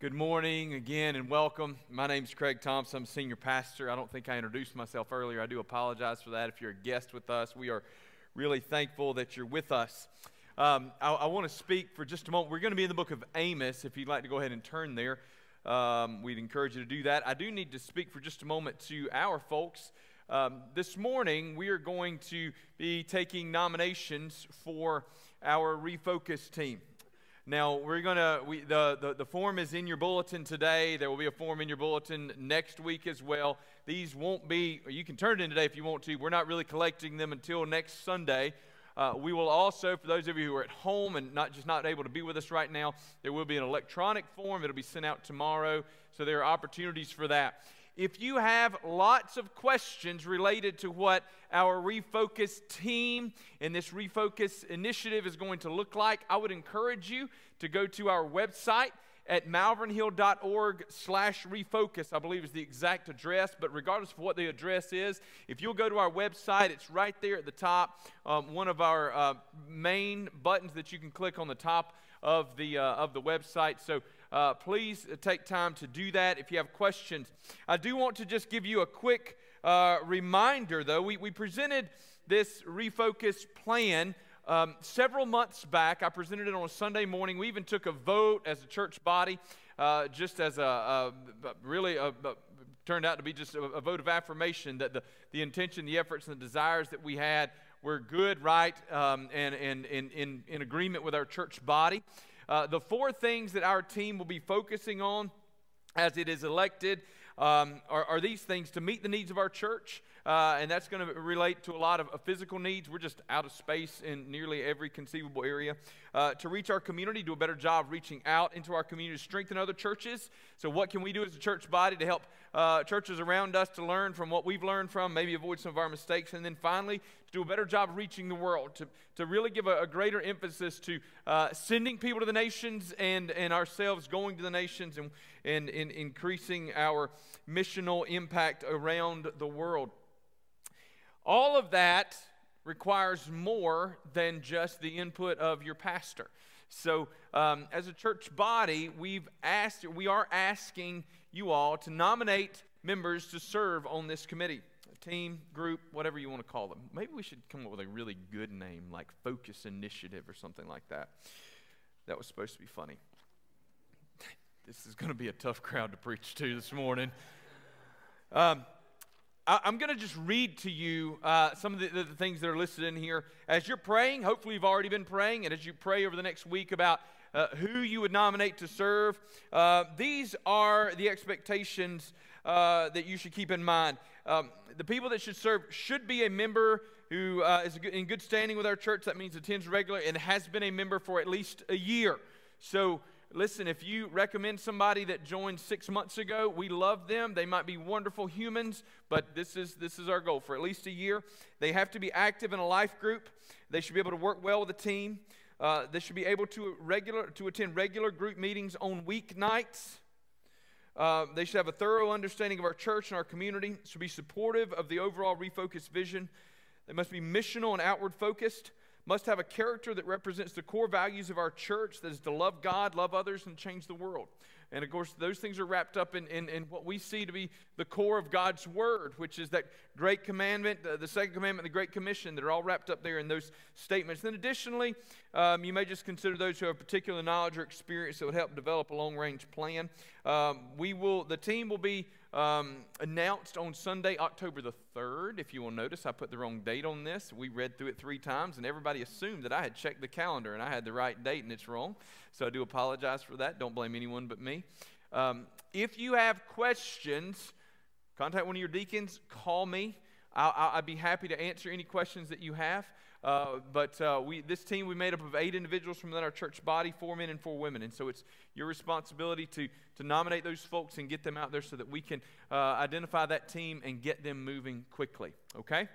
Good morning again and welcome. My name is Craig Thompson. I'm senior pastor. I don't think I introduced myself earlier. I do apologize for that. If you're a guest with us, we are really thankful that you're with us. Um, I, I want to speak for just a moment. We're going to be in the book of Amos. If you'd like to go ahead and turn there, um, we'd encourage you to do that. I do need to speak for just a moment to our folks. Um, this morning, we are going to be taking nominations for our refocus team. Now, we're going to, we, the, the, the form is in your bulletin today. There will be a form in your bulletin next week as well. These won't be, you can turn it in today if you want to. We're not really collecting them until next Sunday. Uh, we will also, for those of you who are at home and not just not able to be with us right now, there will be an electronic form. It'll be sent out tomorrow. So there are opportunities for that. If you have lots of questions related to what our refocus team and this refocus initiative is going to look like, I would encourage you to go to our website at malvernhill.org slash refocus. I believe is the exact address but regardless of what the address is if you'll go to our website it's right there at the top um, one of our uh, main buttons that you can click on the top of the uh, of the website. So uh, please take time to do that if you have questions. I do want to just give you a quick uh, reminder, though. We, we presented this refocused plan um, several months back. I presented it on a Sunday morning. We even took a vote as a church body, uh, just as a, a really a, a, turned out to be just a, a vote of affirmation that the, the intention, the efforts, and the desires that we had were good, right, um, and, and, and in, in agreement with our church body. Uh, the four things that our team will be focusing on as it is elected um, are, are, these things to meet the needs of our church, uh, and that's going to relate to a lot of uh, physical needs. We're just out of space in nearly every conceivable area. Uh, to reach our community, do a better job reaching out into our community, strengthen other churches. So, what can we do as a church body to help uh, churches around us to learn from what we've learned from, maybe avoid some of our mistakes? And then finally, do a better job reaching the world, to, to really give a, a greater emphasis to uh, sending people to the nations and, and ourselves going to the nations and, and, and increasing our missional impact around the world. All of that requires more than just the input of your pastor. So, um, as a church body, we've asked, we are asking you all to nominate members to serve on this committee, team, group, whatever you want to call them. Maybe we should come up with a really good name like Focus Initiative or something like that. That was supposed to be funny. this is going to be a tough crowd to preach to this morning. Um, I, am going to just read to you uh, some of the, the, things that are listed in here. As you're praying, hopefully you've already been praying, and as you pray over the next week about uh, who you would nominate to serve, uh, these are the expectations uh, that you should keep in mind. Um, the people that should serve should be a member who uh, is in good standing with our church. That means attends regularly and has been a member for at least a year. So Listen, if you recommend somebody that joined six months ago, we love them. They might be wonderful humans, but this is, this is our goal for at least a year. They have to be active in a life group. They should be able to work well with a team. Uh, they should be able to, regular, to attend regular group meetings on weeknights. Uh, they should have a thorough understanding of our church and our community. Should be supportive of the overall refocused vision. They must be missional and outward focused must have a character that represents the core values of our church that is to love God, love others, and change the world. And of course, those things are wrapped up in, in, in what we see to be the core of God's Word, which is that great commandment, uh, the second commandment, the Great Commission, that are all wrapped up there in those statements. Then, additionally, um, you may just consider those who have particular knowledge or experience that would help develop a long range plan. Um, we will, the team will be um, announced on Sunday, October the 3rd. If you will notice, I put the wrong date on this. We read through it three times, and everybody assumed that I had checked the calendar and I had the right date, and it's wrong. So I do apologize for that. Don't blame anyone but me. Um, if you have questions, contact one of your deacons, call me. I'll, I'll be happy to answer any questions that you have. Uh, but uh, we, this team, we made up of eight individuals from within our church body, four men and four women. And so it's your responsibility to, to nominate those folks and get them out there so that we can uh, identify that team and get them moving quickly. Okay?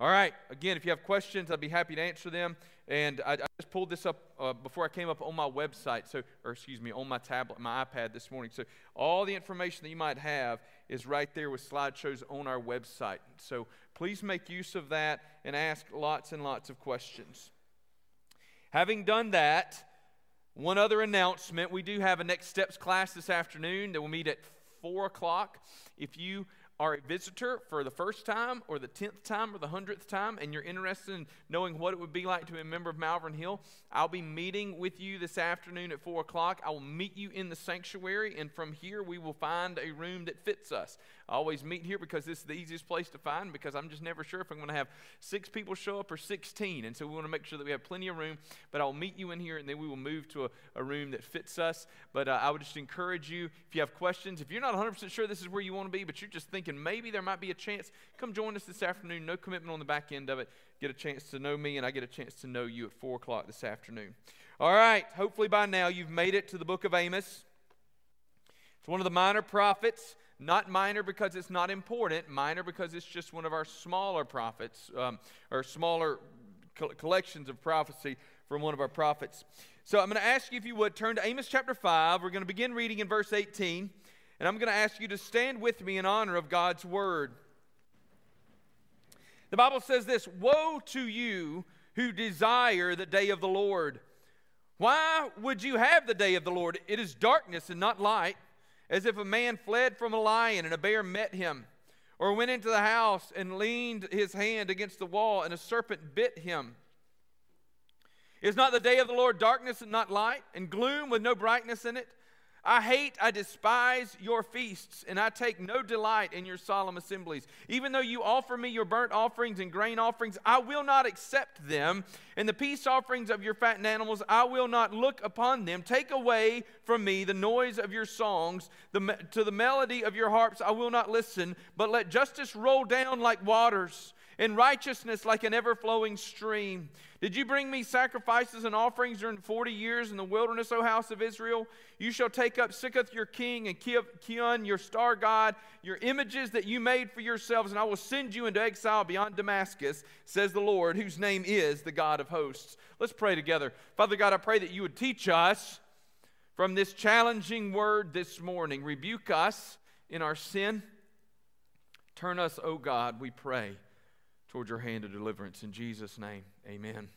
All right. Again, if you have questions, I'd be happy to answer them. And I, I just pulled this up uh, before I came up on my website, so or excuse me, on my tablet, my iPad this morning. So all the information that you might have is right there with slideshows on our website. So please make use of that and ask lots and lots of questions. Having done that, One other announcement we do have a Next Steps class this afternoon that will meet at 4 o'clock. If you are a visitor for the first time or the 10th time or the 100th time and you're interested in knowing what it would be like to be a member of Malvern Hill, I'll be meeting with you this afternoon at 4 o'clock. I will meet you in the sanctuary, and from here we will find a room that fits us. I always meet here because this is the easiest place to find because I'm just never sure if I'm going to have six people show up or 16. And so we want to make sure that we have plenty of room. But I'll meet you in here and then we will move to a, a room that fits us. But uh, I would just encourage you if you have questions, if you're not 100% sure this is where you want to be, but you're just thinking maybe there might be a chance, come join us this afternoon. No commitment on the back end of it. Get a chance to know me and I get a chance to know you at 4 o'clock this afternoon. All right, hopefully by now you've made it to the book of Amos. It's one of the minor prophets. Not minor because it's not important, minor because it's just one of our smaller prophets, um, or smaller co- collections of prophecy from one of our prophets. So I'm going to ask you, if you would, turn to Amos chapter 5. We're going to begin reading in verse 18, and I'm going to ask you to stand with me in honor of God's word. The Bible says this Woe to you who desire the day of the Lord. Why would you have the day of the Lord? It is darkness and not light as if a man fled from a lion and a bear met him, or went into the house and leaned his hand against the wall and a serpent bit him. Is not the day of the Lord darkness and not light, and gloom with no brightness in it? I hate, I despise your feasts, and I take no delight in your solemn assemblies. Even though you offer me your burnt offerings and grain offerings, I will not accept them. And the peace offerings of your fattened animals, I will not look upon them. Take away from me the noise of your songs. The, to the melody of your harps, I will not listen. But let justice roll down like waters and righteousness like an ever flowing stream. Did you bring me sacrifices and offerings during 40 years in the wilderness, O house of Israel? You shall take up Sikkuth your king and Kiun your star god, your images that you made for yourselves, and I will send you into exile beyond Damascus, says the Lord, whose name is the God of hosts. Let's pray together. Father God, I pray that you would teach us from this challenging word this morning. Rebuke us in our sin. Turn us, O God, we pray toward your hand of deliverance. In Jesus' name, amen.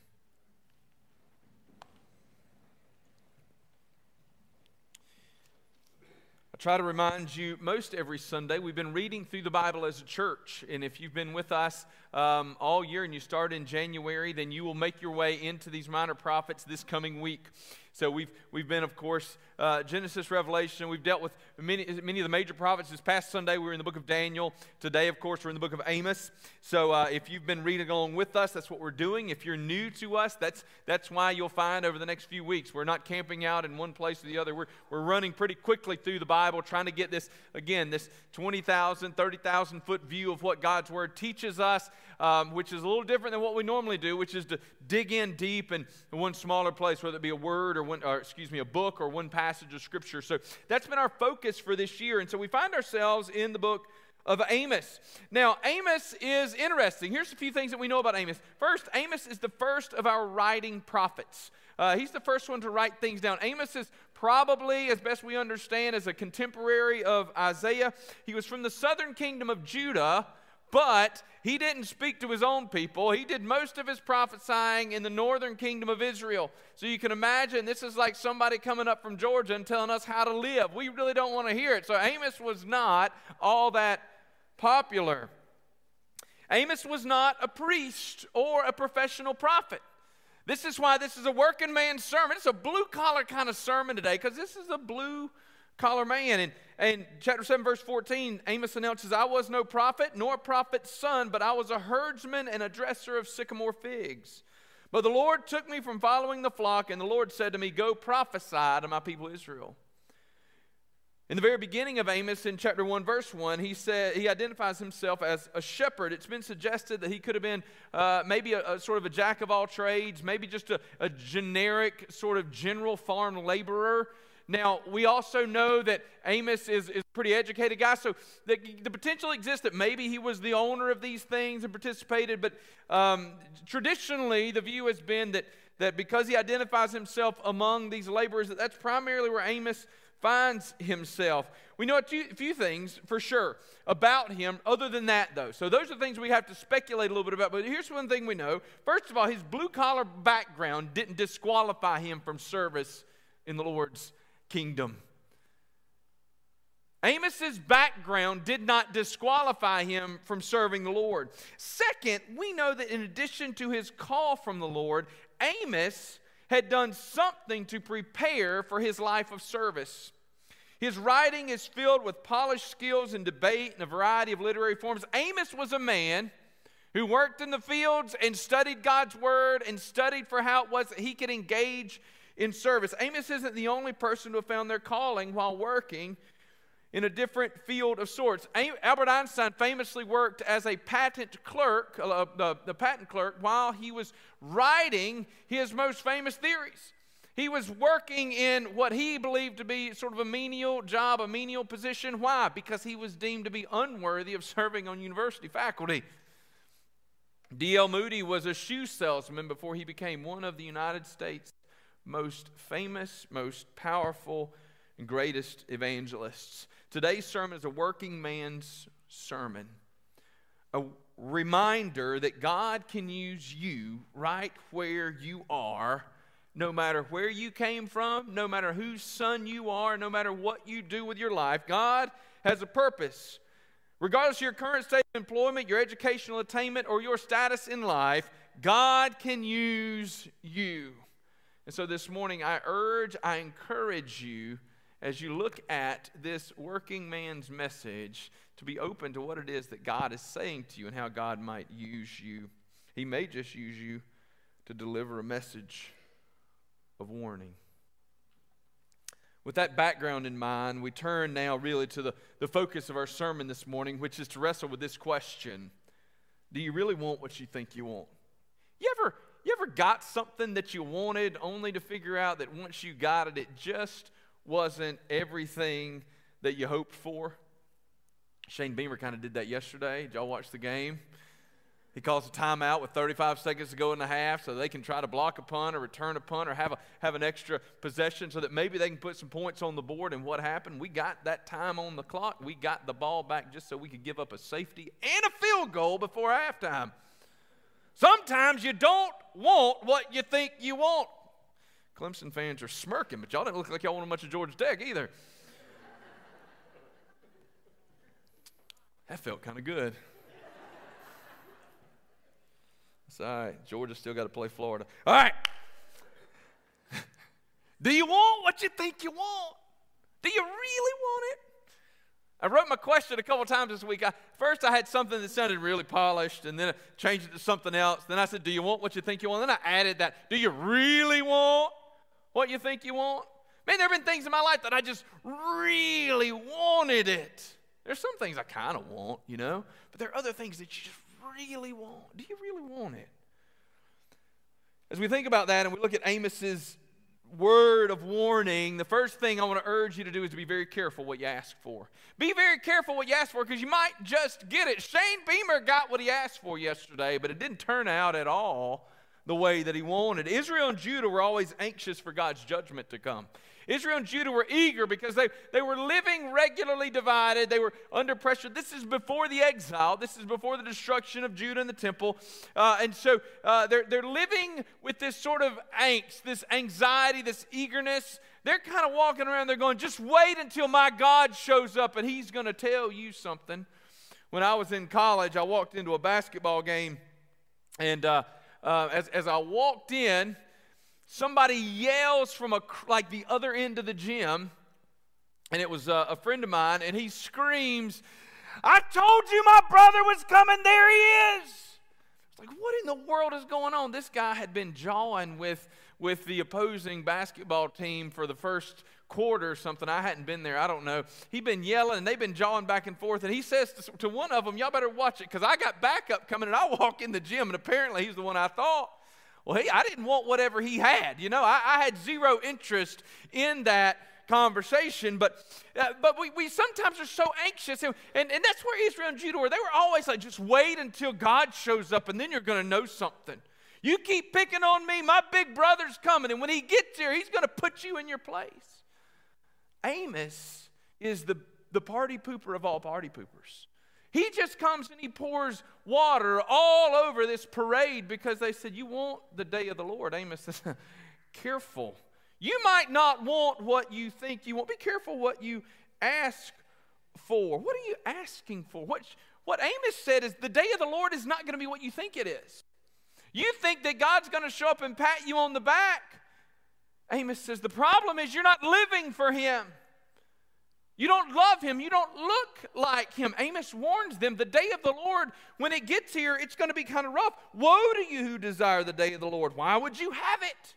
Try to remind you most every Sunday, we've been reading through the Bible as a church. And if you've been with us um, all year and you start in January, then you will make your way into these minor prophets this coming week. So we've, we've been, of course, uh, Genesis, Revelation. We've dealt with many, many of the major prophets. This past Sunday, we were in the book of Daniel. Today, of course, we're in the book of Amos. So uh, if you've been reading along with us, that's what we're doing. If you're new to us, that's, that's why you'll find over the next few weeks, we're not camping out in one place or the other. We're, we're running pretty quickly through the Bible, trying to get this, again, this 20,000, 30,000 foot view of what God's Word teaches us, um, which is a little different than what we normally do, which is to dig in deep in one smaller place, whether it be a word or one, or excuse me, a book or one passage of scripture. So that's been our focus for this year. And so we find ourselves in the book of Amos. Now, Amos is interesting. Here's a few things that we know about Amos. First, Amos is the first of our writing prophets. Uh, he's the first one to write things down. Amos is probably, as best we understand, as a contemporary of Isaiah. He was from the southern kingdom of Judah, but he didn't speak to his own people. He did most of his prophesying in the northern kingdom of Israel. So you can imagine this is like somebody coming up from Georgia and telling us how to live. We really don't want to hear it. So Amos was not all that popular. Amos was not a priest or a professional prophet. This is why this is a working man's sermon. It's a blue collar kind of sermon today because this is a blue collar man. And, and chapter 7, verse 14, Amos announces, I was no prophet, nor a prophet's son, but I was a herdsman and a dresser of sycamore figs. But the Lord took me from following the flock, and the Lord said to me, Go prophesy to my people Israel. In the very beginning of Amos, in chapter 1, verse 1, he said he identifies himself as a shepherd. It's been suggested that he could have been uh, maybe a, a, sort of a jack of all trades, maybe just a, a generic sort of general farm laborer. Now, we also know that Amos is, is a pretty educated guy, so the, the potential exists that maybe he was the owner of these things and participated, but um, traditionally the view has been that, that because he identifies himself among these laborers, that that's primarily where Amos finds himself. We know a few, a few, things for sure about him, other than that, though. So, those are things we have to speculate a little bit about. But here's one thing we know. First of all, his blue collar background didn't disqualify him from service in the Lord's kingdom. Amos's background did not disqualify him from serving the Lord. Second, we know that in addition to his call from the Lord, Amos had done something to prepare for his life of service. His writing is filled with polished skills in debate and a variety of literary forms. Amos was a man who worked in the fields and studied God's word and studied for how it was that he could engage in service. Amos isn't the only person who have found their calling while working in a different field of sorts. Albert Einstein famously worked as a patent clerk, uh, the, the patent clerk, while he was writing his most famous theories. He was working in what he believed to be sort of a menial job, a menial position. Why? Because he was deemed to be unworthy of serving on university faculty. D.L. Moody was a shoe salesman before he became one of the United States' most famous, most powerful, and greatest evangelists. Today's sermon is a working man's sermon, a reminder that God can use you right where you are, no matter where you came from, no matter whose son you are, no matter what you do with your life. God has a purpose. Regardless of your current state of employment, your educational attainment, or your status in life, God can use you. And so this morning, I urge, I encourage you as you look at this working man's message to be open to what it is that God is saying to you and how God might use you. He may just use you to deliver a message of warning. With that background in mind, we turn now really to the, the focus of our sermon this morning, which is to wrestle with this question Do you really want what you think you want? You ever, you ever got something that you wanted only to figure out that once you got it, it just wasn't everything that you hoped for. Shane Beamer kind of did that yesterday. Did y'all watch the game? He calls a timeout with 35 seconds to go in the half so they can try to block a punt or return a punt or have, a, have an extra possession so that maybe they can put some points on the board. And what happened? We got that time on the clock. We got the ball back just so we could give up a safety and a field goal before halftime. Sometimes you don't want what you think you want. Clemson fans are smirking, but y'all didn't look like y'all wanted much of Georgia Tech either. that felt kind of good. It's all right. Georgia still got to play Florida. All right. Do you want what you think you want? Do you really want it? I wrote my question a couple times this week. I, first, I had something that sounded really polished, and then I changed it to something else. Then I said, Do you want what you think you want? And Then I added that. Do you really want what you think you want? Man, there have been things in my life that I just really wanted it. There's some things I kind of want, you know, but there are other things that you just really want. Do you really want it? As we think about that and we look at Amos's word of warning, the first thing I want to urge you to do is to be very careful what you ask for. Be very careful what you ask for because you might just get it. Shane Beamer got what he asked for yesterday, but it didn't turn out at all the way that he wanted. Israel and Judah were always anxious for God's judgment to come. Israel and Judah were eager because they, they were living regularly divided. They were under pressure. This is before the exile. This is before the destruction of Judah and the temple. Uh, and so uh, they're, they're living with this sort of angst, this anxiety, this eagerness. They're kind of walking around. They're going, just wait until my God shows up and he's going to tell you something. When I was in college, I walked into a basketball game and uh, uh, as, as I walked in, somebody yells from a, like the other end of the gym, and it was a, a friend of mine, and he screams, I told you my brother was coming, there he is. It's like, what in the world is going on? This guy had been jawing with, with the opposing basketball team for the first quarter or something. I hadn't been there. I don't know. He'd been yelling and they've been jawing back and forth. And he says to, to one of them, Y'all better watch it because I got backup coming and I walk in the gym. And apparently he's the one I thought. Well, he, I didn't want whatever he had. You know, I, I had zero interest in that conversation. But, uh, but we, we sometimes are so anxious. And, and, and that's where Israel and Judah were. They were always like, just wait until God shows up and then you're going to know something. You keep picking on me, my big brother's coming. And when he gets here, he's going to put you in your place. Amos is the, the party pooper of all party poopers. He just comes and he pours water all over this parade because they said, You want the day of the Lord. Amos says, Careful. You might not want what you think you want. Be careful what you ask for. What are you asking for? What, what Amos said is the day of the Lord is not going to be what you think it is. You think that God's going to show up and pat you on the back. Amos says the problem is you're not living for Him. You don't love him. You don't look like him. Amos warns them the day of the Lord, when it gets here, it's going to be kind of rough. Woe to you who desire the day of the Lord. Why would you have it?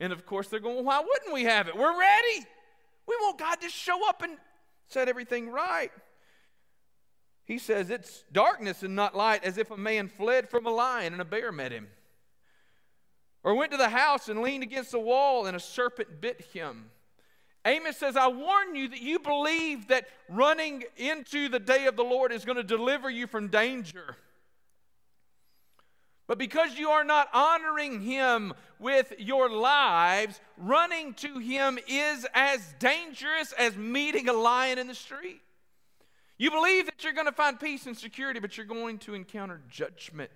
And of course, they're going, Why wouldn't we have it? We're ready. We want God to show up and set everything right. He says, It's darkness and not light, as if a man fled from a lion and a bear met him. Or went to the house and leaned against the wall and a serpent bit him. Amos says, I warn you that you believe that running into the day of the Lord is going to deliver you from danger. But because you are not honoring him with your lives, running to him is as dangerous as meeting a lion in the street. You believe that you're going to find peace and security, but you're going to encounter judgment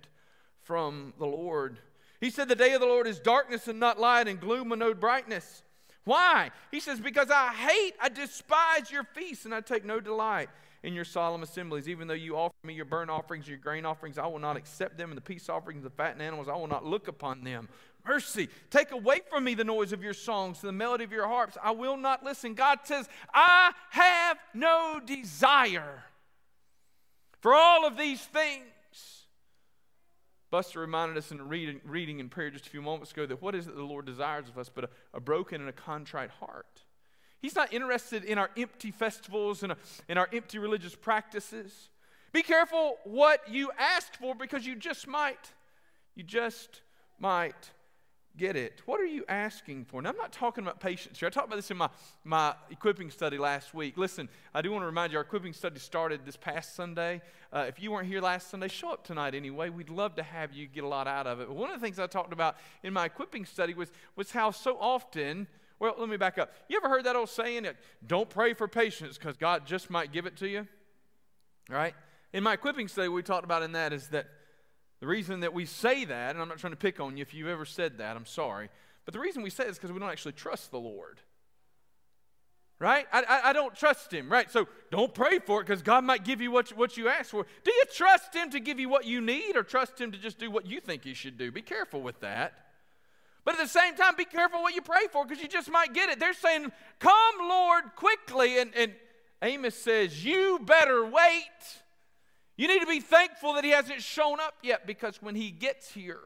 from the Lord. He said, The day of the Lord is darkness and not light, and gloom and no brightness. Why? He says, Because I hate, I despise your feasts, and I take no delight in your solemn assemblies. Even though you offer me your burnt offerings, your grain offerings, I will not accept them, and the peace offerings, of the fattened animals, I will not look upon them. Mercy, take away from me the noise of your songs, the melody of your harps. I will not listen. God says, I have no desire for all of these things. Buster reminded us in reading, reading in prayer just a few moments ago that what is it the Lord desires of us but a, a broken and a contrite heart. He's not interested in our empty festivals and in our empty religious practices. Be careful what you ask for because you just might, you just might get it. What are you asking for? Now, I'm not talking about patience here. I talked about this in my, my equipping study last week. Listen, I do want to remind you our equipping study started this past Sunday. Uh, if you weren't here last Sunday, show up tonight anyway. We'd love to have you get a lot out of it. But one of the things I talked about in my equipping study was, was how so often, well, let me back up. You ever heard that old saying, don't pray for patience because God just might give it to you? Right? In my equipping study, we talked about in that is that the reason that we say that, and I'm not trying to pick on you if you've ever said that, I'm sorry, but the reason we say it is because we don't actually trust the Lord. Right? I, I, I, don't trust Him, right? So don't pray for it because God might give you what, you, what you ask for. Do you trust Him to give you what you need or trust Him to just do what you think He should do? Be careful with that. But at the same time, be careful what you pray for because you just might get it. They're saying, Come, Lord, quickly. And, and Amos says, You better wait. You need to be thankful that he hasn't shown up yet because when he gets here,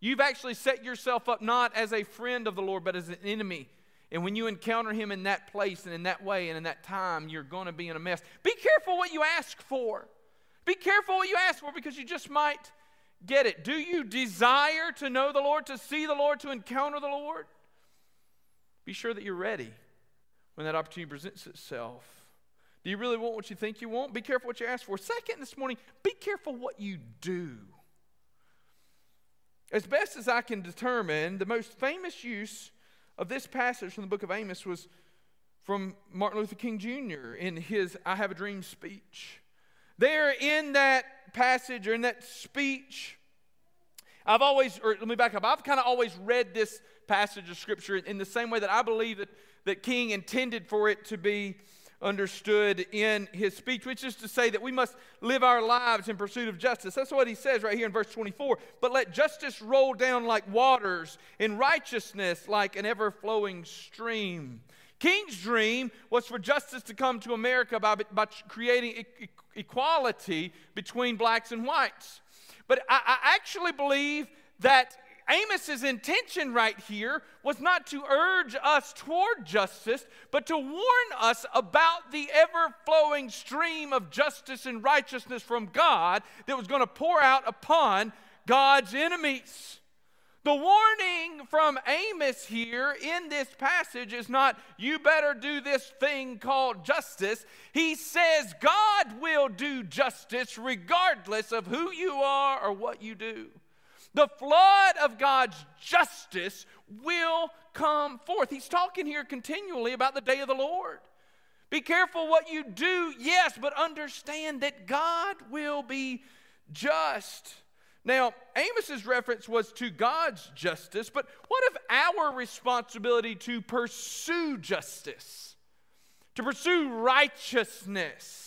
you've actually set yourself up not as a friend of the Lord, but as an enemy. And when you encounter him in that place and in that way and in that time, you're going to be in a mess. Be careful what you ask for. Be careful what you ask for because you just might get it. Do you desire to know the Lord, to see the Lord, to encounter the Lord? Be sure that you're ready when that opportunity presents itself. Do you really want what you think you want? Be careful what you ask for. Second, this morning, be careful what you do. As best as I can determine, the most famous use of this passage from the book of Amos was from Martin Luther King Jr. in his I Have a Dream speech. There in that passage or in that speech, I've always, or let me back up, I've kind of always read this passage of Scripture in the same way that I believe that, that King intended for it to be understood in his speech, which is to say that we must live our lives in pursuit of justice. That's what he says right here in verse 24. But let justice roll down like waters, and righteousness like an ever flowing stream. King's dream was for justice to come to America by, by creating e- equality between blacks and whites. But I, I actually believe that Amos's intention right here was not to urge us toward justice, but to warn us about the ever flowing stream of justice and righteousness from God that was going to pour out upon God's enemies. The warning from Amos here in this passage is not, you better do this thing called justice. He says, God will do justice regardless of who you are or what you do. The flood of God's justice will come forth. He's talking here continually about the day of the Lord. Be careful what you do, yes, but understand that God will be just. Now, Amos's reference was to God's justice, but what of our responsibility to pursue justice, to pursue righteousness?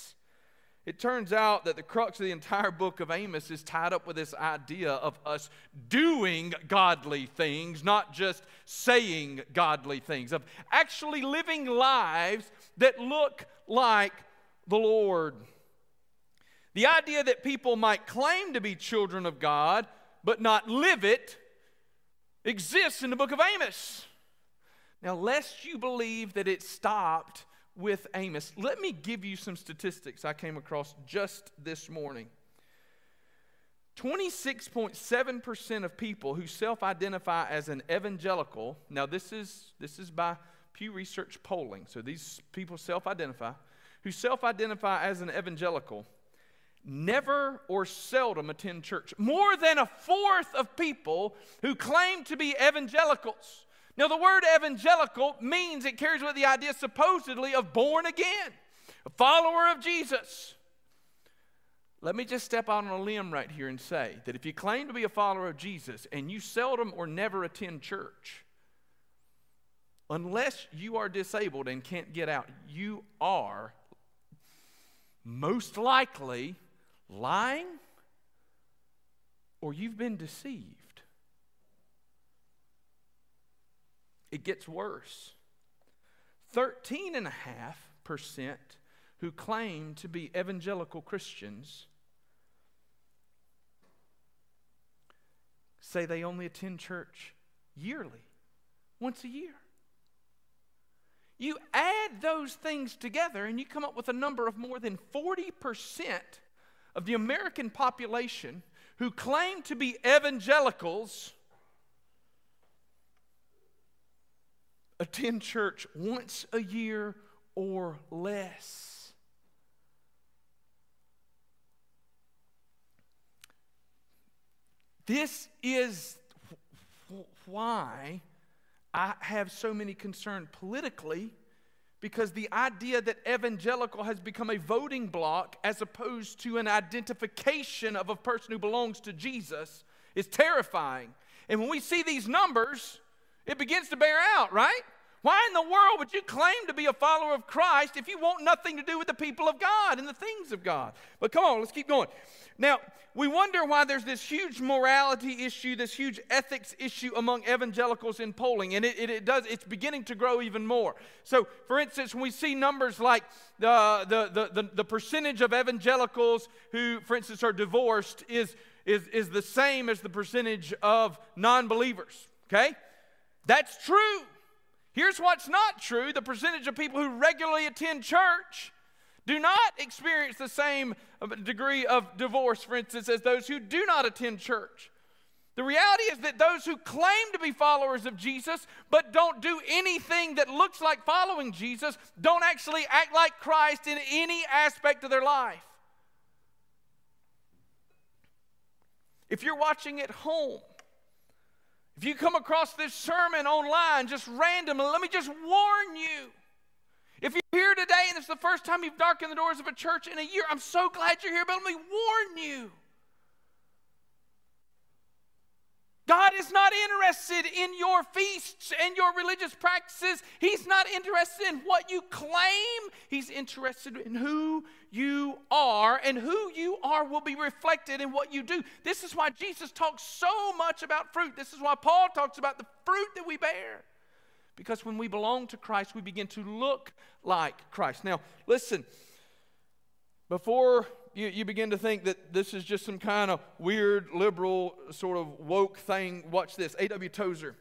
It turns out that the crux of the entire book of Amos is tied up with this idea of us doing godly things, not just saying godly things, of actually living lives that look like the Lord. The idea that people might claim to be children of God but not live it exists in the book of Amos. Now, lest you believe that it stopped with Amos, let me give you some statistics I came across just this morning. 26.7% of people who self identify as an evangelical, now this is, this is by Pew Research polling, so these people self identify, who self identify as an evangelical never or seldom attend church. More than a fourth of people who claim to be evangelicals. Now, the word evangelical means it carries with the idea supposedly of born again, a follower of Jesus. Let me just step out on a limb right here and say that if you claim to be a follower of Jesus and you seldom or never attend church, unless you are disabled and can't get out, you are most likely lying or you've been deceived. It gets worse. 13.5% who claim to be evangelical Christians say they only attend church yearly, once a year. You add those things together and you come up with a number of more than 40% of the American population who claim to be evangelicals attend church once a year or less. This is why I have so many concerns politically because the idea that evangelical has become a voting block as opposed to an identification of a person who belongs to Jesus is terrifying. And when we see these numbers, it begins to bear out, right? Why in the world would you claim to be a follower of Christ if you want nothing to do with the people of God and the things of God? But come on, let's keep going. Now, we wonder why there's this huge morality issue, this huge ethics issue among evangelicals in polling, and it, it, it, does, it's beginning to grow even more. So, for instance, when we see numbers like the, the, the, the, the percentage of evangelicals who, for instance, are divorced is, is, is the same as the percentage of non believers, okay? That's true. Here's what's not true the percentage of people who regularly attend church do not experience the same uh, degree of divorce, for instance, as those who do not attend church. The reality is that those who claim to be followers of Jesus but don't do anything that looks like following Jesus don't actually act like Christ in any aspect of their life. If you're watching at home, if you come across this sermon online just randomly, let me just warn you. If you're here today and it's the first time you've darkened the doors of a church in a year, I'm so glad you're here, but let me warn you. God is not interested in your feasts and your religious practices. He's not interested in what you claim. He's interested in who you are, and who you are will be reflected in what you do. This is why Jesus talks so much about fruit. This is why Paul talks about the fruit that we bear. Because when we belong to Christ, we begin to look like Christ. Now, listen, before you, you begin to think that this is just some kind of weird, liberal, sort of woke thing. Watch this. A.W. Tozer.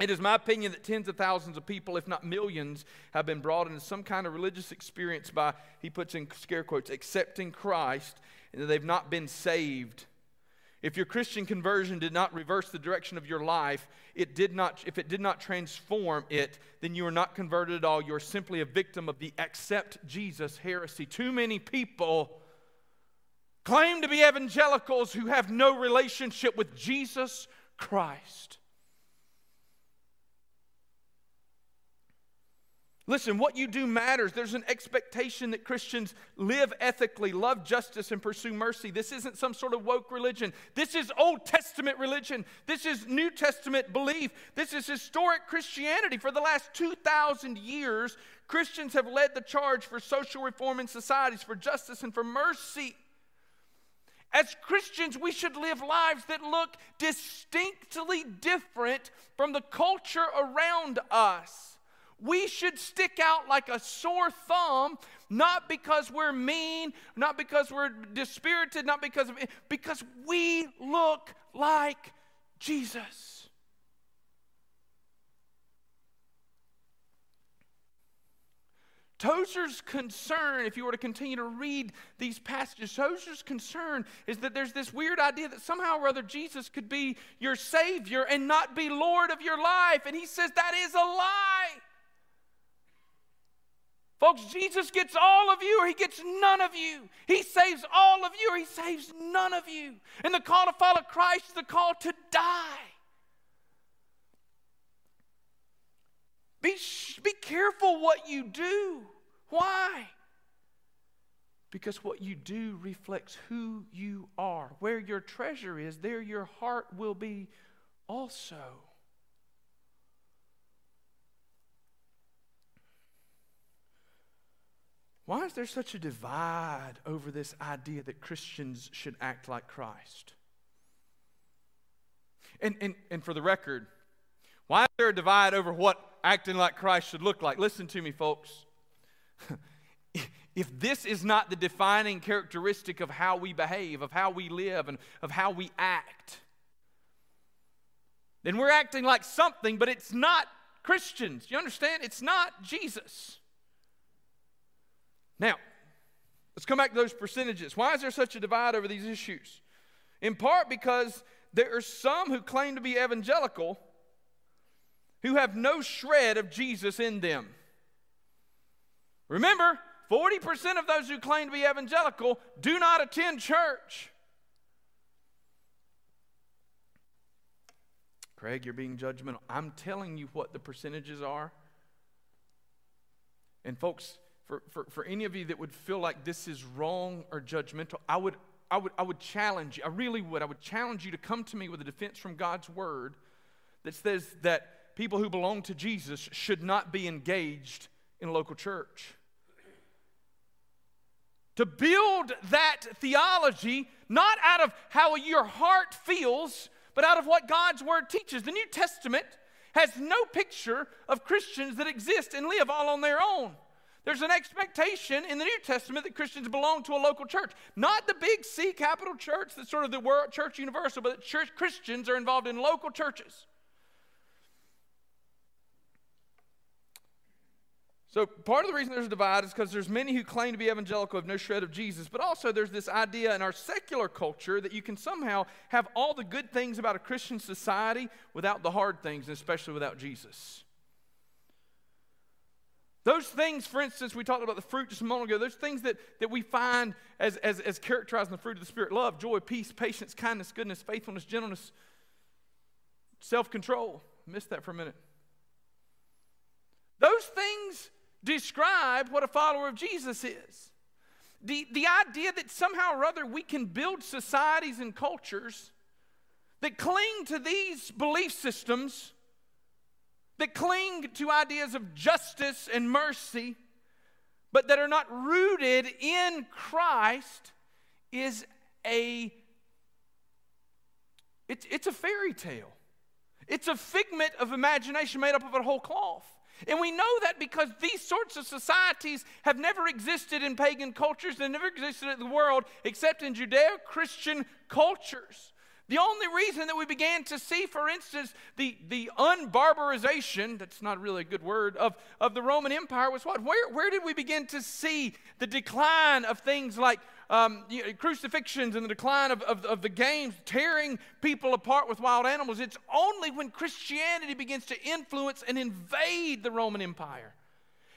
It is my opinion that tens of thousands of people, if not millions, have been brought into some kind of religious experience by, he puts in scare quotes, accepting Christ, and that they've not been saved. If your Christian conversion did not reverse the direction of your life, it did not, if it did not transform it, then you are not converted at all. You are simply a victim of the accept Jesus heresy. Too many people claim to be evangelicals who have no relationship with Jesus Christ. Listen, what you do matters. There's an expectation that Christians live ethically, love justice, and pursue mercy. This isn't some sort of woke religion. This is Old Testament religion. This is New Testament belief. This is historic Christianity. For the last 2,000 years, Christians have led the charge for social reform in societies, for justice, and for mercy. As Christians, we should live lives that look distinctly different from the culture around us. We should stick out like a sore thumb, not because we're mean, not because we're dispirited, not because of because we look like Jesus. Tozer's concern, if you were to continue to read these passages, Tozer's concern is that there's this weird idea that somehow or other Jesus could be your Savior and not be Lord of your life. And he says that is a lie. Folks, Jesus gets all of you or he gets none of you. He saves all of you or he saves none of you. And the call to follow Christ is the call to die. Be, be careful what you do. Why? Because what you do reflects who you are. Where your treasure is, there your heart will be also. Why is there such a divide over this idea that Christians should act like Christ? And, and, and for the record, why is there a divide over what acting like Christ should look like? Listen to me, folks. if this is not the defining characteristic of how we behave, of how we live, and of how we act, then we're acting like something, but it's not Christians. You understand? It's not Jesus. Now, let's come back to those percentages. Why is there such a divide over these issues? In part because there are some who claim to be evangelical who have no shred of Jesus in them. Remember, 40% of those who claim to be evangelical do not attend church. Craig, you're being judgmental. I'm telling you what the percentages are. And, folks, for, for, for any of you that would feel like this is wrong or judgmental, I would, I, would, I would challenge you, I really would, I would challenge you to come to me with a defense from God's word that says that people who belong to Jesus should not be engaged in local church. To build that theology, not out of how your heart feels, but out of what God's word teaches. The New Testament has no picture of Christians that exist and live all on their own. There's an expectation in the New Testament that Christians belong to a local church. Not the big C capital church that's sort of the world, church universal, but that church Christians are involved in local churches. So part of the reason there's a divide is because there's many who claim to be evangelical have no shred of Jesus, but also there's this idea in our secular culture that you can somehow have all the good things about a Christian society without the hard things, and especially without Jesus. Those things, for instance, we talked about the fruit just a moment ago, those things that, that we find as, as, as characterizing the fruit of the Spirit love, joy, peace, patience, kindness, goodness, faithfulness, gentleness, self control. Missed that for a minute. Those things describe what a follower of Jesus is. The, the idea that somehow or other we can build societies and cultures that cling to these belief systems that cling to ideas of justice and mercy, but that are not rooted in Christ, is a it's, it's a fairy tale. It's a figment of imagination made up of a whole cloth. And we know that because these sorts of societies have never existed in pagan cultures, they never existed in the world except in Judeo Christian cultures. The only reason that we began to see, for instance, the, the unbarbarization, that's not really a good word, of, of the Roman Empire was what? Where, where did we begin to see the decline of things like um, you know, crucifixions and the decline of, of, of the games, tearing people apart with wild animals? It's only when Christianity begins to influence and invade the Roman Empire.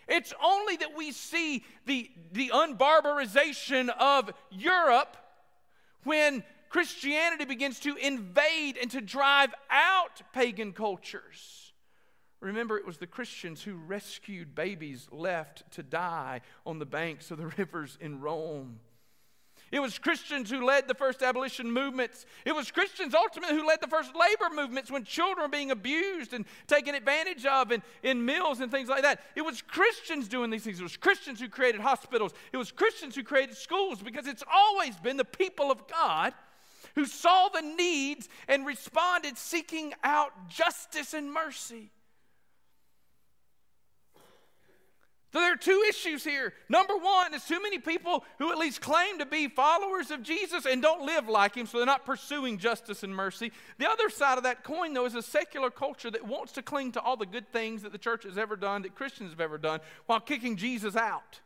It's only that we see the, the unbarbarization of Europe when Christianity begins to invade and to drive out pagan cultures. Remember, it was the Christians who rescued babies left to die on the banks of the rivers in Rome. It was Christians who led the first abolition movements. It was Christians ultimately who led the first labor movements when children were being abused and taken advantage of in, in mills and things like that. It was Christians doing these things. It was Christians who created hospitals. It was Christians who created schools because it's always been the people of God who saw the needs and responded seeking out justice and mercy. So there are two issues here. Number one is too many people who at least claim to be followers of Jesus and don't live like him, so they're not pursuing justice and mercy. The other side of that coin, though, is a secular culture that wants to cling to all the good things that the church has ever done, that Christians have ever done, while kicking Jesus out.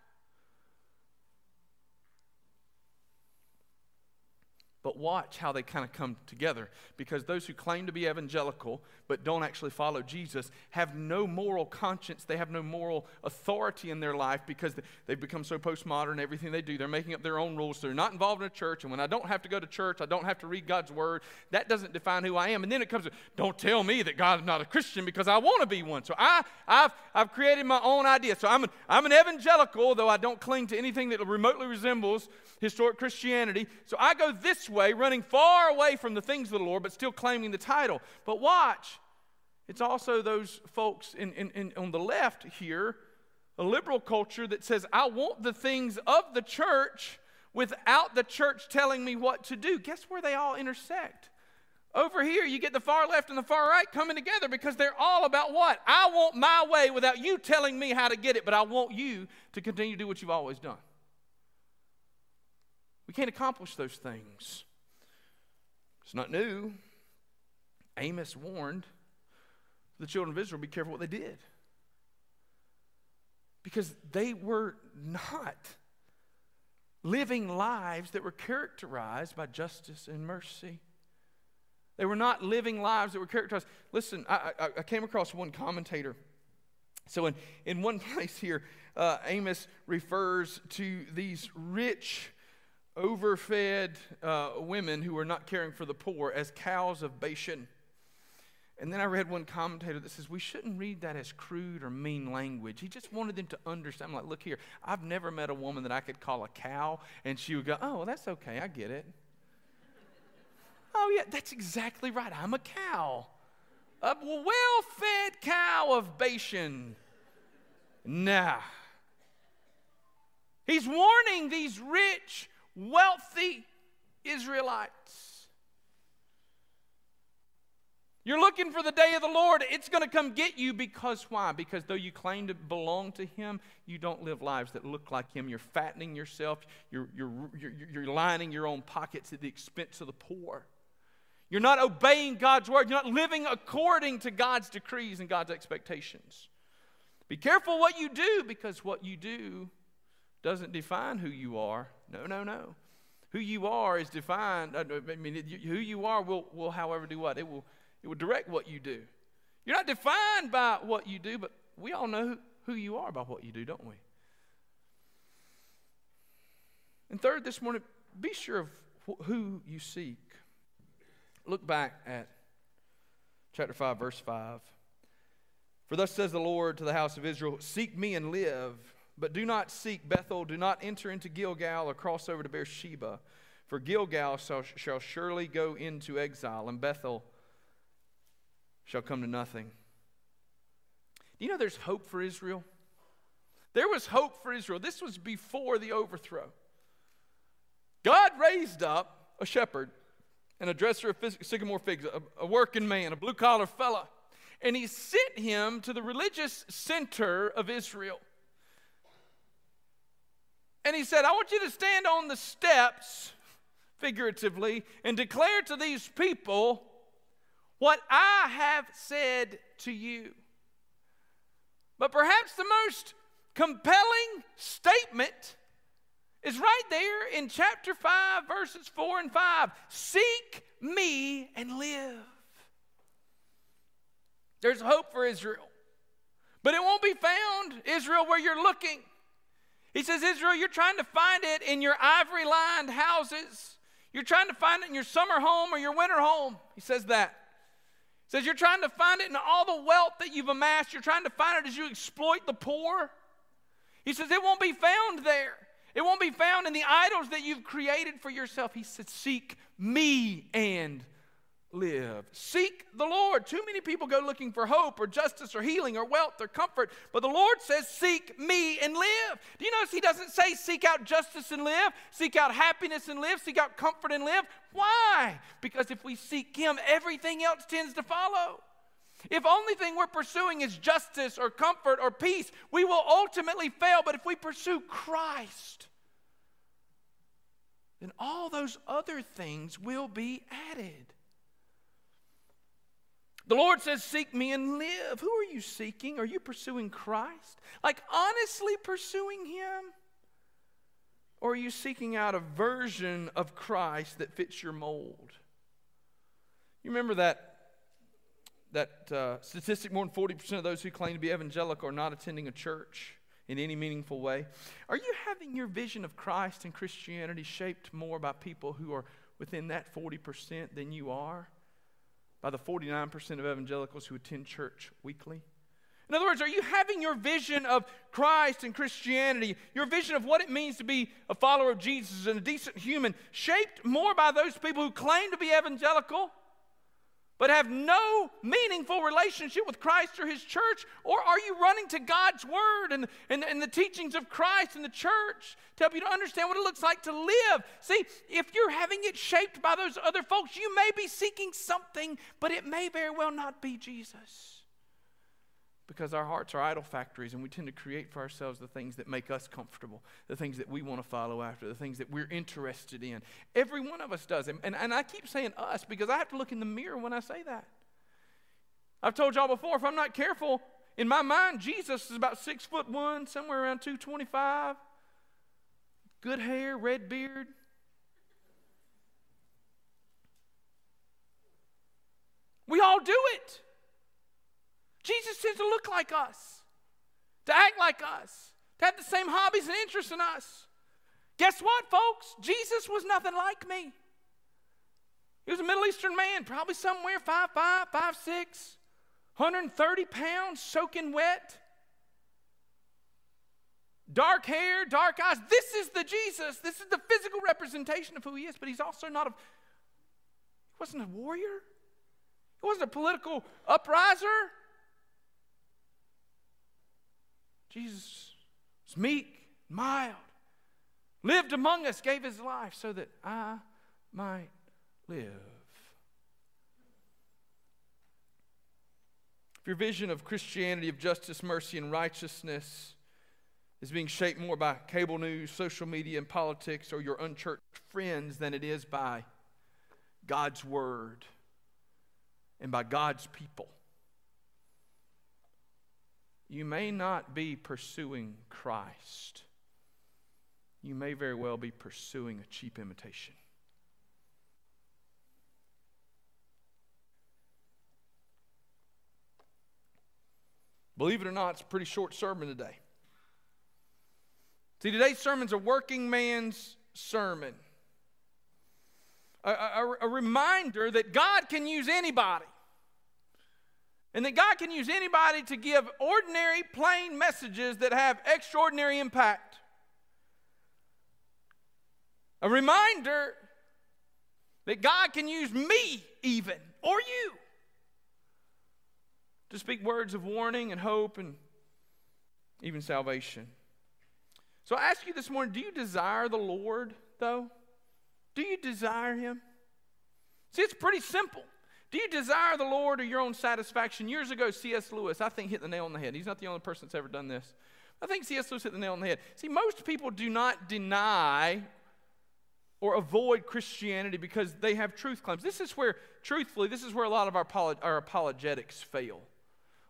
But watch how they kind of come together because those who claim to be evangelical but don't actually follow Jesus have no moral conscience. They have no moral authority in their life because they've become so postmodern. Everything they do, they're making up their own rules. They're not involved in a church. And when I don't have to go to church, I don't have to read God's word. That doesn't define who I am. And then it comes to, don't tell me that God's not a Christian because I want to be one. So I, I've, I've created my own idea. So I'm an, I'm an evangelical, though I don't cling to anything that remotely resembles historic Christianity. So I go this way, running far away from the things of the Lord, but still claiming the title. But watch, it's also those folks in, in, in, on the left here, a liberal culture that says, I want the things of the church without the church telling me what to do. Guess where they all intersect? Over here, you get the far left and the far right coming together because they're all about what? I want my way without you telling me how to get it, but I want you to continue to do what you've always done. We can't accomplish those things. It's not new. Amos warned the children of Israel be careful what they did. Because they were not living lives that were characterized by justice and mercy. They were not living lives that were characterized. Listen, I, I, I came across one commentator. So, in, in one place here, uh, Amos refers to these rich overfed uh, women who were not caring for the poor as cows of Bashan. And then I read one commentator that says we shouldn't read that as crude or mean language. He just wanted them to understand. I'm like, look here, I've never met a woman that I could call a cow, and she would go, oh, well, that's okay, I get it. oh, yeah, that's exactly right. I'm a cow. A well fed cow of Bashan. Nah. He's warning these rich, wealthy Israelites. You're looking for the day of the Lord. It's going to come get you because why? Because though you claim to belong to Him, you don't live lives that look like Him. You're fattening yourself, you're, you're, you're, you're lining your own pockets at the expense of the poor. You're not obeying God's word. You're not living according to God's decrees and God's expectations. Be careful what you do because what you do doesn't define who you are. No, no, no. Who you are is defined. Uh, I mean, who you are will, will, however, do what? It will, it will direct what you do. You're not defined by what you do, but we all know who you are by what you do, don't we? And third, this morning, be sure of who you seek. Look back at chapter 5, verse 5. For thus says the Lord to the house of Israel Seek me and live but do not seek Bethel, do not enter into Gilgal or cross over to Beersheba, for Gilgal shall, shall surely go into exile, and Bethel shall come to nothing. Do you know there's hope for Israel? There was hope for Israel. This was before the overthrow. God raised up a shepherd and a dresser of sycamore figs, a, a working man, a blue collar fella, and he sent him to the religious center of Israel. And he said, I want you to stand on the steps, figuratively, and declare to these people what I have said to you. But perhaps the most compelling statement is right there in chapter 5, verses 4 and 5. Seek me and live. There's hope for Israel. But it won't be found, Israel, where you're looking. He says, Israel, you're trying to find it in your ivory lined houses. You're trying to find it in your summer home or your winter home. He says that. He says you're trying to find it in all the wealth that you've amassed. You're trying to find it as you exploit the poor. He says it won't be found there. It won't be found in the idols that you've created for yourself. He said, Seek me and live. Seek the Lord. Too many people go looking for hope or justice or healing or wealth or comfort, but the Lord says, Seek me and live. Do you notice He doesn't say, Seek out justice and live, seek out happiness and live, seek out comfort and live? Why? Because if we seek Him, everything else tends to follow. If only thing we're pursuing is justice or comfort or peace, we will ultimately fail. But if we pursue Christ, then all those other things will be added. The Lord says, Seek me and live. Who are you seeking? Are you pursuing Christ? Like honestly pursuing Him? Or are you seeking out a version of Christ that fits your mold? You remember that that uh, statistic more than 40% of those who claim to be evangelical are not attending a church in any meaningful way. Are you having your vision of Christ and Christianity shaped more by people who are within that 40% than you are? By the 49% of evangelicals who attend church weekly? In other words, are you having your vision of Christ and Christianity, your vision of what it means to be a follower of Jesus and a decent human, shaped more by those people who claim to be evangelical but have no meaningful relationship with Christ or His church? Or are you running to God's Word and, and, and, the teachings of Christ and the church to help you to understand what it looks like to live? See, if you're having it shaped by those other folks, you may be seeking something, but it may very well not be Jesus because our hearts are idol factories and we tend to create for ourselves the things that make us comfortable, the things that we want to follow after, the things that we're interested in. Every one of us does. And, and, and I keep saying us because I have to look in the mirror when I say that. I've told y'all before, if I'm not careful, in my mind, Jesus is about six foot one, somewhere around 225, good hair, red beard. We all do it. Jesus tends to look like us, to act like us, to have the same hobbies and interests in us. Guess what, folks? Jesus was nothing like me. He was a Middle Eastern man, probably somewhere 5'5, 5'6, 130 pounds, soaking wet. Dark hair, dark eyes. This is the Jesus. This is the physical representation of who he is, but he's also not a, he wasn't a warrior. He wasn't a political upriser. Jesus was meek, mild, lived among us, gave his life so that I might live. If your vision of Christianity, of justice, mercy, and righteousness is being shaped more by cable news, social media, and politics, or your unchurched friends than it is by God's Word and by God's people, you may not be pursuing Christ. You may very well be pursuing a cheap imitation. Believe it or not, it's a pretty short sermon today. See, today's sermon's a working man's sermon. A, a, a, reminder that God can use anybody. And that God can use anybody to give ordinary, plain messages that have extraordinary impact. A reminder that God can use me, even, or you, to speak words of warning and hope and even salvation. So I ask you this morning do you desire the Lord, though? Do you desire Him? See, it's pretty simple. Do you desire the Lord or your own satisfaction? Years ago, C.S. Lewis, I think, hit the nail on the head. He's not the only person that's ever done this. I think C.S. Lewis hit the nail on the head. See, most people do not deny or avoid Christianity because they have truth claims. This is where, truthfully, this is where a lot of our, our apologetics fail.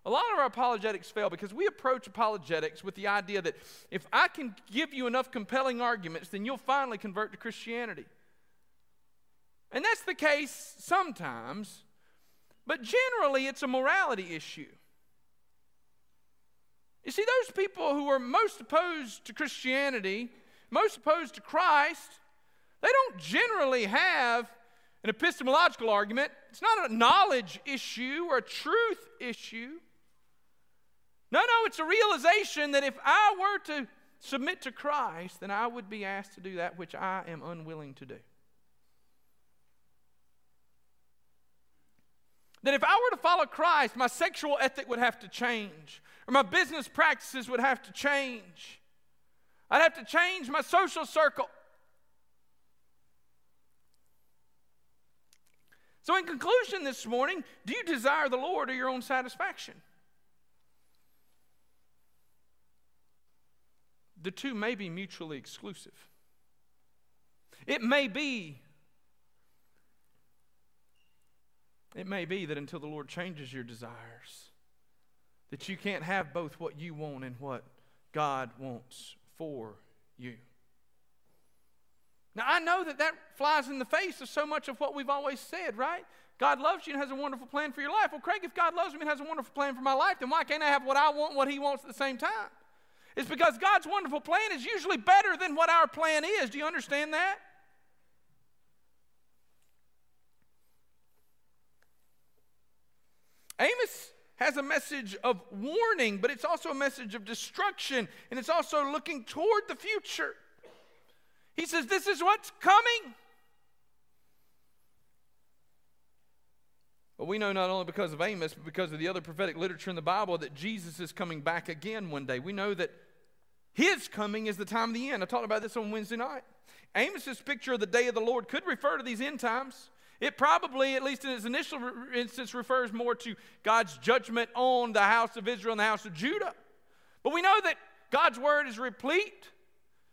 A lot of our apologetics fail because we approach apologetics with the idea that if I can give you enough compelling arguments, then you'll finally convert to Christianity. And that's the case sometimes, but generally, it's a morality issue. You see, those people who are most opposed to Christianity, most opposed to Christ, they don't generally have an epistemological argument. It's not a knowledge issue or a truth issue. No, no, it's a realization that if I were to submit to Christ, then I would be asked to do that which I am unwilling to do. That if I were to follow Christ, my sexual ethic would have to change, or my business practices would have to change. I'd have to change my social circle. So, in conclusion this morning, do you desire the Lord or your own satisfaction? The two may be mutually exclusive. It may be it may be that until the Lord changes your desires that you can't have both what you want and what God wants for you. Now, I know that that flies in the face of so much of what we've always said, right? God loves you and has a wonderful plan for your life. Well, Craig, if God loves me and has a wonderful plan for my life, then why can't I have what I want, what He wants at the same time? It's because God's wonderful plan is usually better than what our plan is. Do you understand that? Amos has a message of warning, but it's also a message of destruction, and it's also looking toward the future. He says, This is what's coming. But we know not only because of Amos, but because of the other prophetic literature in the Bible that Jesus is coming back again one day. We know that his coming is the time of the end. I talked about this on Wednesday night. Amos's picture of the day of the Lord could refer to these end times. It probably, at least in its initial instance, refers more to God's judgment on the house of Israel and the house of Judah. But we know that God's word is replete.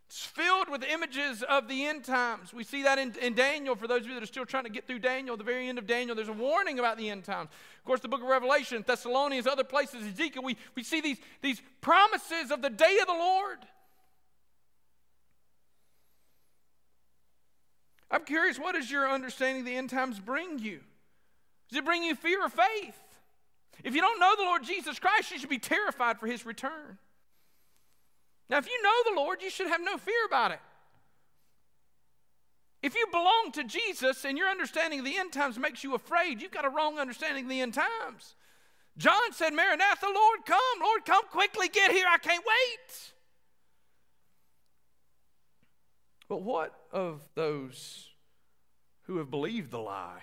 It's filled with images of the end times. We see that in, in, Daniel. For those of you that are still trying to get through Daniel, the very end of Daniel, there's a warning about the end times. Of course, the book of Revelation, Thessalonians, other places, Ezekiel, we, we see these, these promises of the day of the Lord. I'm curious, what does your understanding of the end times bring you? Does it bring you fear or faith? If you don't know the Lord Jesus Christ, you should be terrified for his return. Now, if you know the Lord, you should have no fear about it. If you belong to Jesus and your understanding of the end times makes you afraid, you've got a wrong understanding of the end times. John said, Maranatha, Lord, come. Lord, come quickly. Get here. I can't wait. But what of those who have believed the lie?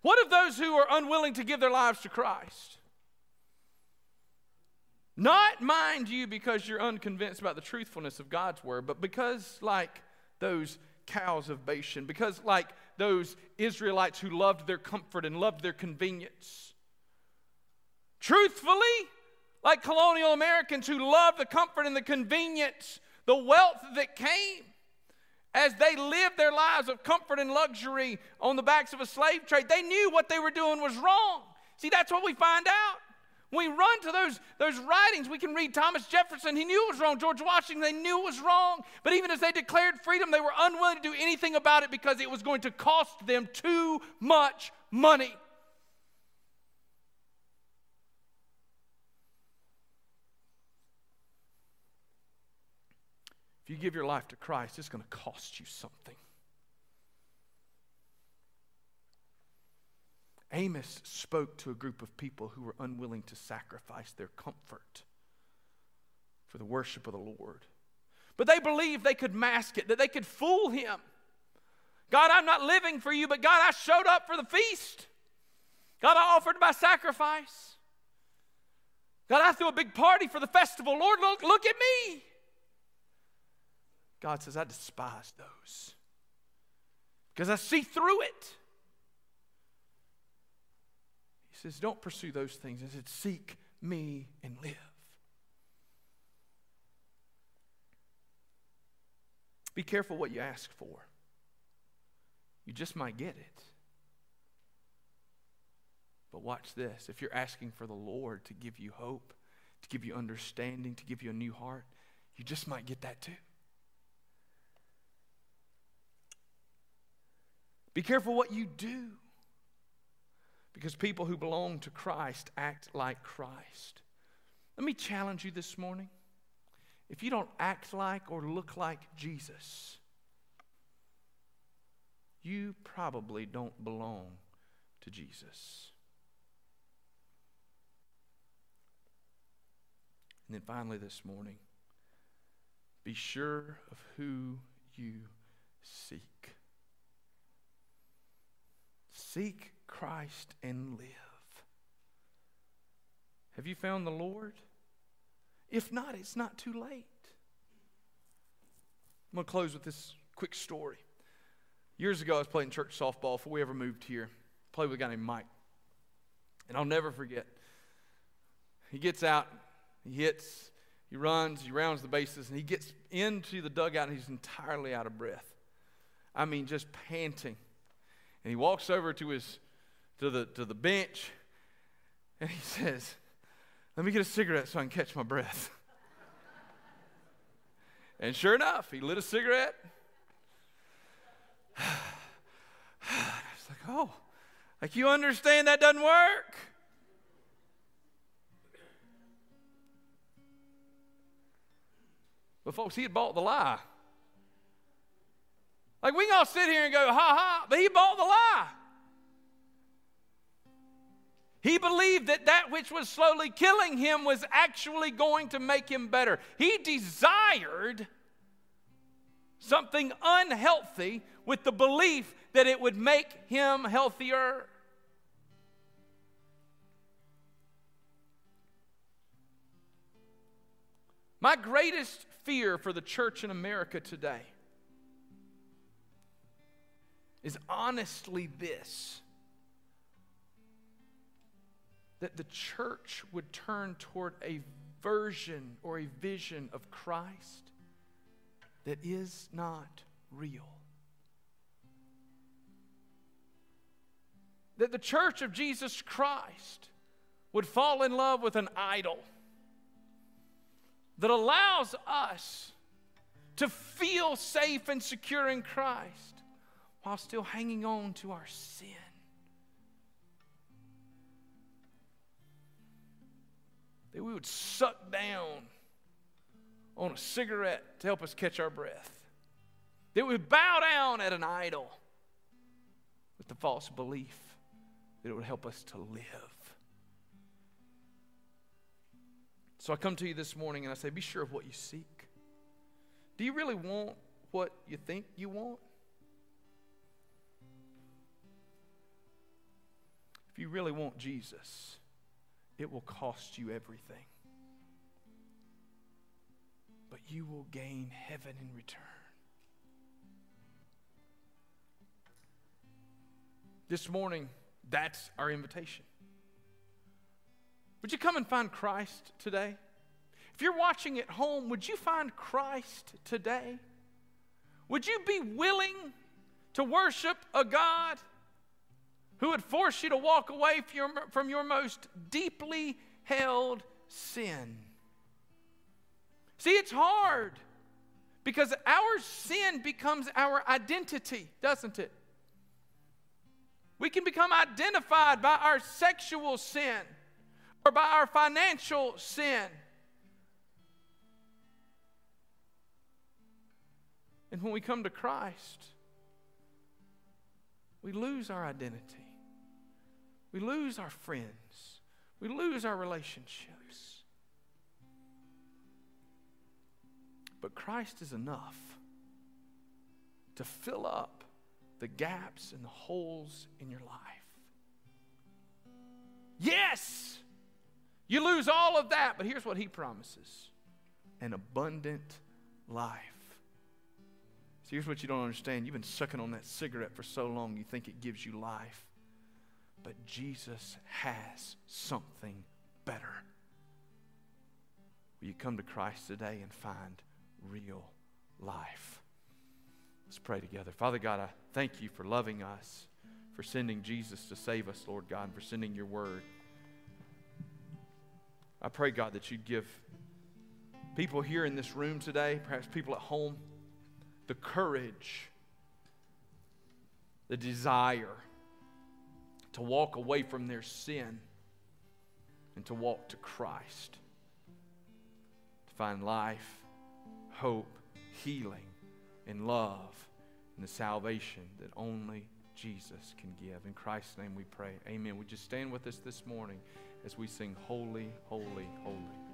What of those who are unwilling to give their lives to Christ? Not, mind you, because you're unconvinced about the truthfulness of God's word, but because, like those cows of Bashan, because, like those Israelites who loved their comfort and loved their convenience. Truthfully, like colonial Americans who loved the comfort and the convenience, the wealth that came as they lived their lives of comfort and luxury on the backs of a slave trade, they knew what they were doing was wrong. See, that's what we find out. We run to those, those writings, we can read Thomas Jefferson. He knew it was wrong. George Washington, they knew it was wrong. But even as they declared freedom, they were unwilling to do anything about it because it was going to cost them too much money. If you give your life to Christ, it's going to cost you something. Amos spoke to a group of people who were unwilling to sacrifice their comfort for the worship of the Lord. But they believed they could mask it, that they could fool him. God, I'm not living for you, but God, I showed up for the feast. God, I offered my sacrifice. God, I threw a big party for the festival. Lord, look, look at me. God says, I despise those because I see through it. He says, Don't pursue those things. He said, Seek me and live. Be careful what you ask for. You just might get it. But watch this. If you're asking for the Lord to give you hope, to give you understanding, to give you a new heart, you just might get that too. Be careful what you do. Because people who belong to Christ act like Christ. Let me challenge you this morning. If you don't act like or look like Jesus, you probably don't belong to Jesus. And then finally, this morning, be sure of who you seek. Seek Christ and live. Have you found the Lord? If not, it's not too late. I'm going to close with this quick story. Years ago, I was playing church softball before we ever moved here. Played with a guy named Mike. And I'll never forget. He gets out, he hits, he runs, he rounds the bases, and he gets into the dugout and he's entirely out of breath. I mean, just panting. And he walks over to his to the to the bench and he says, Let me get a cigarette so I can catch my breath. and sure enough, he lit a cigarette. it's like, oh, like you understand that doesn't work. But folks, he had bought the lie. Like we can all sit here and go, ha ha, but he bought the lie. He believed that that which was slowly killing him was actually going to make him better. He desired something unhealthy with the belief that it would make him healthier. My greatest fear for the church in America today is honestly this that the church would turn toward a version or a vision of Christ that is not real. That the church of Jesus Christ would fall in love with an idol that allows us to feel safe and secure in Christ while still hanging on to our sin. That we would suck down on a cigarette to help us catch our breath. That we would bow down at an idol with the false belief that it would help us to live. So I come to you this morning and I say, be sure of what you seek. Do you really want what you think you want? If you really want Jesus, it will cost you everything. But you will gain heaven in return. This morning, that's our invitation. Would you come and find Christ today? If you're watching at home, would you find Christ today? Would you be willing to worship a God who would force you to walk away from your, from your most deeply held sin? See, it's hard because our sin becomes our identity, doesn't it? We can become identified by our sexual sin or by our financial sin. And when we come to Christ, we lose our identity. We lose our friends. We lose our relationships. But Christ is enough to fill up the gaps and the holes in your life. Yes! You lose all of that, but here's what he promises an abundant life. So here's what you don't understand. You've been sucking on that cigarette for so long, you think it gives you life. But Jesus has something better. Will you come to Christ today and find real life? Let's pray together. Father God, I thank you for loving us, for sending Jesus to save us, Lord God, and for sending your word. I pray, God, that you'd give people here in this room today, perhaps people at home, the courage, the desire to walk away from their sin and to walk to Christ, to find life, hope, healing, and love and the salvation that only Jesus can give. In Christ's name we pray. Amen. Would you stand with us this morning as we sing, Holy, Holy, Holy?